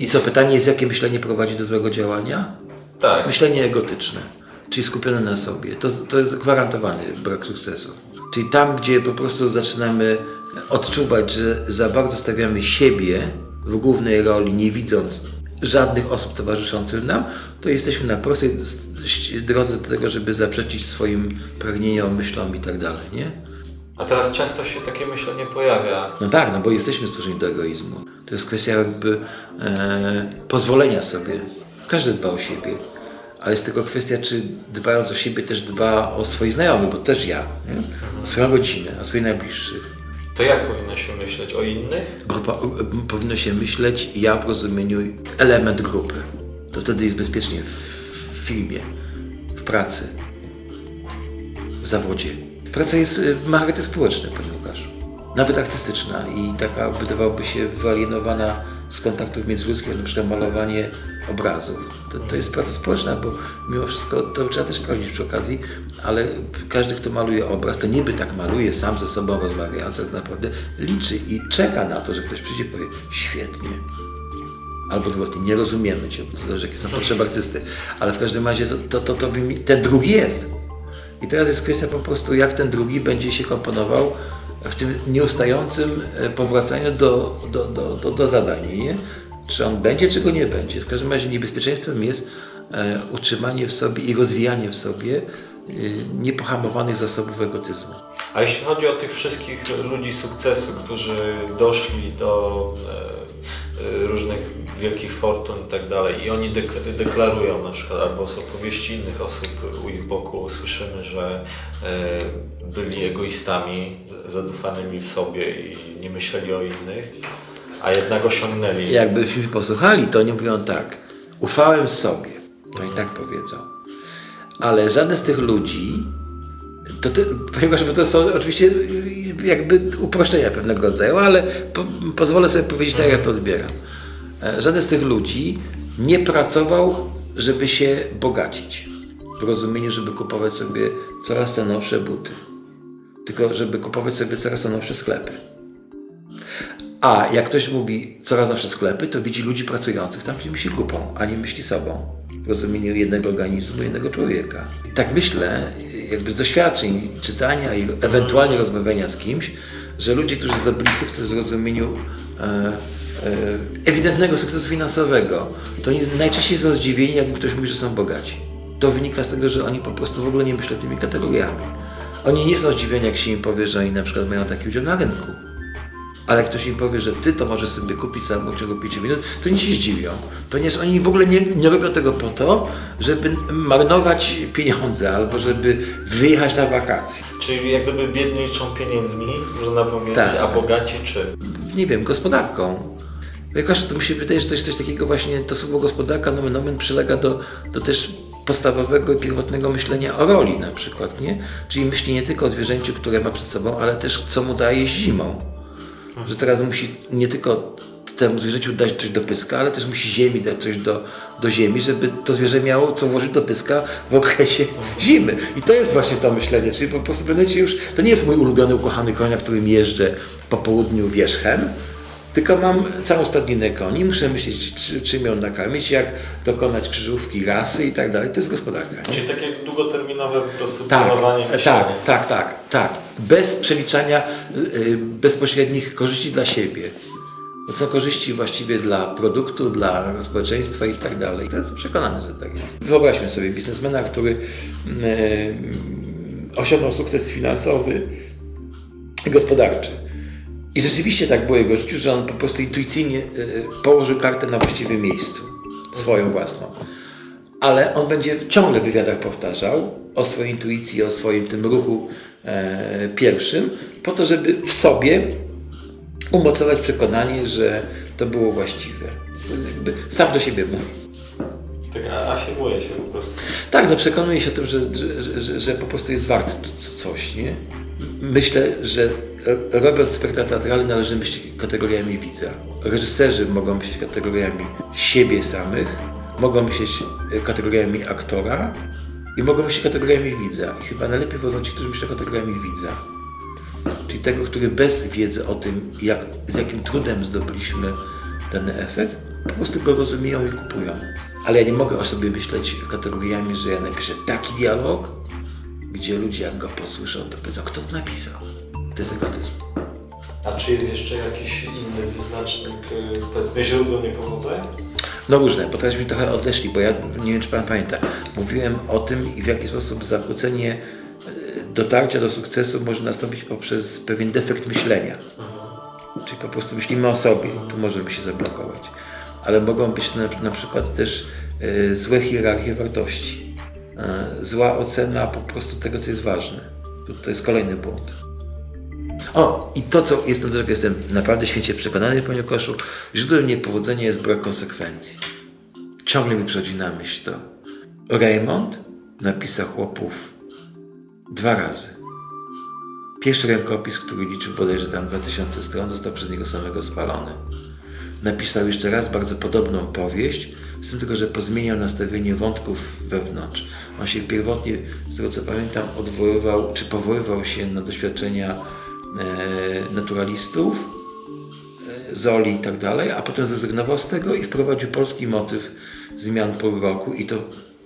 I co, pytanie jest, jakie myślenie prowadzi do złego działania? Tak. Myślenie egotyczne, czyli skupione na sobie. To, to jest gwarantowany brak sukcesu. Czyli tam, gdzie po prostu zaczynamy odczuwać, że za bardzo stawiamy siebie w głównej roli, nie widząc żadnych osób towarzyszących nam, to jesteśmy na prostej drodze do tego, żeby zaprzeczyć swoim pragnieniom, myślom i tak dalej, nie? A teraz często się takie myślenie pojawia. No tak, no bo jesteśmy stworzeni do egoizmu. To jest kwestia jakby e, pozwolenia sobie. Każdy dba o siebie, ale jest tylko kwestia, czy dbając o siebie też dba o swoich znajomych, bo też ja, nie? o swoją rodzinę, o swoich najbliższych. To jak powinno się myśleć o innych? Grupa, e, powinno się myśleć, ja w rozumieniu element grupy. To wtedy jest bezpiecznie w, w filmie, w pracy, w zawodzie. Praca jest, e, ma charakter społeczny, panie Łukaszu. Nawet artystyczna i taka wydawałoby się wyalienowana z kontaktów międzyludzkich, na przykład malowanie obrazów. To, to jest praca społeczna, bo mimo wszystko to trzeba też sprawdzić przy okazji, ale każdy, kto maluje obraz, to niby tak maluje sam ze sobą rozmawiając, tak naprawdę liczy i czeka na to, że ktoś przyjdzie i powie świetnie. Albo odwrotnie, nie rozumiemy Cię, to zależy jakie są potrzeby artysty. Ale w każdym razie to, to, to, to ten drugi jest. I teraz jest kwestia po prostu, jak ten drugi będzie się komponował w tym nieustającym e, powracaniu do, do, do, do, do zadań. Nie? Czy on będzie, czy go nie będzie. W każdym razie niebezpieczeństwem jest e, utrzymanie w sobie i rozwijanie w sobie e, niepohamowanych zasobów egotyzmu. A jeśli chodzi o tych wszystkich ludzi sukcesu, którzy doszli do różnych wielkich fortun i tak dalej i oni deklarują na przykład albo z opowieści innych osób u ich boku słyszymy, że byli egoistami, zadufanymi w sobie i nie myśleli o innych, a jednak osiągnęli. Jakbyśmy posłuchali, to oni mówią tak, ufałem sobie, to i tak powiedzą. Ale żaden z tych ludzi, to ty, ponieważ to są oczywiście jakby uproszczenia pewnego rodzaju, ale po, pozwolę sobie powiedzieć tak, jak to odbieram. E, żaden z tych ludzi nie pracował, żeby się bogacić. W rozumieniu, żeby kupować sobie coraz te nowsze buty tylko żeby kupować sobie coraz to nowsze sklepy. A jak ktoś mówi coraz nowsze sklepy, to widzi ludzi pracujących tam, gdzie myśli kupą, a nie myśli sobą. W rozumieniu jednego organizmu, jednego człowieka. I tak myślę, jakby z doświadczeń czytania i ewentualnie rozmawiania z kimś, że ludzie, którzy zdobyli sukces w rozumieniu e, e, ewidentnego sukcesu finansowego, to najczęściej są zdziwieni, jakby ktoś mówi, że są bogaci. To wynika z tego, że oni po prostu w ogóle nie myślą tymi kategoriami. Oni nie są zdziwieni, jak się im powie, że oni na przykład mają taki udział na rynku. Ale jak ktoś im powie, że ty to możesz sobie kupić sam w ciągu 5 minut, to nie się zdziwią. Ponieważ oni w ogóle nie, nie robią tego po to, żeby marnować pieniądze albo żeby wyjechać na wakacje. Czyli jak gdyby biedni liczą pieniędzmi, można powiedzieć, tak. a bogaci czym? Nie wiem, gospodarką. Jakoś to mi się wydaje, że coś, coś takiego właśnie, to słowo gospodarka, nomen nomen przylega do, do też podstawowego i pierwotnego myślenia o roli na przykład, nie? Czyli myśli nie tylko o zwierzęciu, które ma przed sobą, ale też co mu daje zimą. Że teraz musi nie tylko temu zwierzęciu dać coś do pyska, ale też musi ziemi dać coś do, do ziemi, żeby to zwierzę miało co włożyć do pyska w okresie zimy. I to jest właśnie to myślenie, czyli po prostu w już, to nie jest mój ulubiony, ukochany koń, na którym jeżdżę po południu wierzchem, tylko mam całą stadninę koni, muszę myśleć, czy, czym ją nakarmić, jak dokonać krzyżówki, rasy i tak dalej. To jest gospodarka. Czyli takie długoterminowe po prostu tak, planowanie Tak, tak, tak, tak. Bez przeliczania y, bezpośrednich korzyści dla siebie. To są korzyści właściwie dla produktu, dla społeczeństwa i tak dalej. To jestem przekonany, że tak jest. Wyobraźmy sobie biznesmena, który y, osiągnął sukces finansowy i gospodarczy i rzeczywiście tak było jego życiu, że on po prostu intuicyjnie e, położył kartę na właściwym miejscu, swoją własną. Ale on będzie ciągle w wywiadach powtarzał o swojej intuicji, o swoim tym ruchu e, pierwszym, po to, żeby w sobie umocować przekonanie, że to było właściwe. Jakby sam do siebie mówi. Tak, afirmuje się po prostu. Tak, no przekonuje się o tym, że, że, że, że po prostu jest wart coś, nie? Myślę, że robiąc spektakl teatralny należy myśleć kategoriami widza. Reżyserzy mogą myśleć kategoriami siebie samych, mogą myśleć kategoriami aktora i mogą myśleć kategoriami widza. I chyba najlepiej wodzą ci, którzy myślą kategoriami widza. Czyli tego, który bez wiedzy o tym, jak, z jakim trudem zdobyliśmy dany efekt, po prostu go rozumieją i kupują. Ale ja nie mogę o sobie myśleć kategoriami, że ja napiszę taki dialog, gdzie ludzie jak go posłyszą, to powiedzą, kto to napisał. To jest egotyzm. A czy jest jeszcze jakiś inny wyznacznik, y, powiedzmy, źródło niepowodzenia? No różne, bo teraz mi trochę odeszli, bo ja nie wiem, czy Pan pamięta. Mówiłem o tym i w jaki sposób zakłócenie e, dotarcia do sukcesu może nastąpić poprzez pewien defekt myślenia. Czyli po prostu myślimy o sobie, tu możemy się zablokować. Ale mogą być na, na przykład też e, złe hierarchie wartości. E, zła ocena po prostu tego, co jest ważne. To, jest kolejny błąd. O, i to, co jestem, do jestem naprawdę święcie przekonany, panie Koszu, źródłem niepowodzenia jest brak konsekwencji. Ciągle mi przychodzi na myśl to. Raymond napisał chłopów dwa razy. Pierwszy rękopis, który liczył bodajże tam 2000 stron, został przez niego samego spalony. Napisał jeszcze raz bardzo podobną powieść, z tym tylko, że pozmieniał nastawienie wątków wewnątrz. On się pierwotnie, z tego co pamiętam, odwoływał, czy powoływał się na doświadczenia e, naturalistów, e, Zoli i tak dalej, a potem zrezygnował z tego i wprowadził polski motyw zmian pół roku i to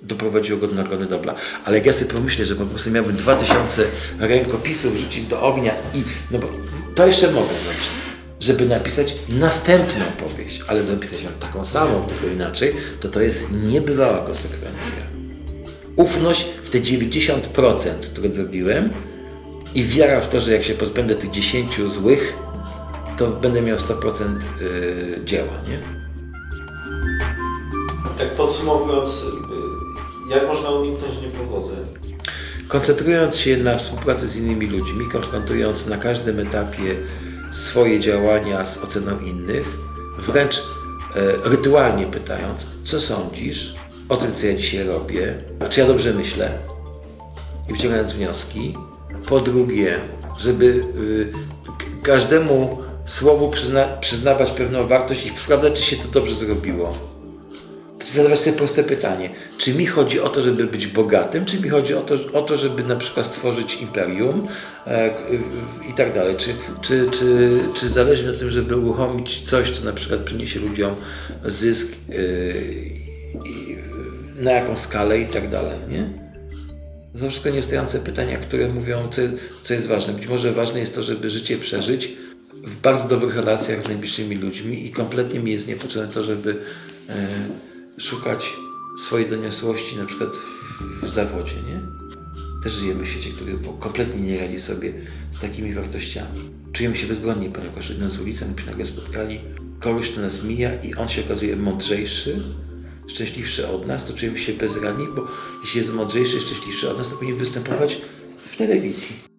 doprowadziło go do Nagrody Nobla. Ale jak ja sobie pomyślę, że po prostu miałbym 2000 rękopisów rzucić do ognia i, no bo to jeszcze mogę zrobić, żeby napisać następną powieść, ale zapisać ją taką samą, tylko inaczej, to to jest niebywała konsekwencja. Ufność w te 90%, które zrobiłem i wiara w to, że jak się pozbędę tych 10 złych, to będę miał 100% yy, dzieła, nie? Tak podsumowując, y, jak można uniknąć niepowodzeń? Koncentrując się na współpracy z innymi ludźmi, konfrontując na każdym etapie swoje działania z oceną innych, wręcz e, rytualnie pytając, co sądzisz o tym, co ja dzisiaj robię, czy ja dobrze myślę i wyciągając wnioski. Po drugie, żeby y, każdemu słowu przyzna, przyznawać pewną wartość i sprawdzać, czy się to dobrze zrobiło. Zadawać sobie proste pytanie, czy mi chodzi o to, żeby być bogatym, czy mi chodzi o to, o to żeby na przykład stworzyć imperium e, i tak dalej. Czy, czy, czy, czy zależy mi na tym, żeby uruchomić coś, co na przykład przyniesie ludziom zysk e, na jaką skalę i tak dalej, nie? To są wszystko nieustające pytania, które mówią, co, co jest ważne. Być może ważne jest to, żeby życie przeżyć w bardzo dobrych relacjach z najbliższymi ludźmi i kompletnie mi jest niepotrzebne to, żeby e, szukać swojej doniosłości na przykład w, w zawodzie, nie? Też żyjemy w świecie, który kompletnie nie radzi sobie z takimi wartościami. Czujemy się bezbronni, ponieważ idąc ulicą byśmy nagle spotkali kogoś, kto nas mija i on się okazuje mądrzejszy, szczęśliwszy od nas, to czujemy się bezradni, bo jeśli jest mądrzejszy, szczęśliwszy od nas, to powinien występować w telewizji.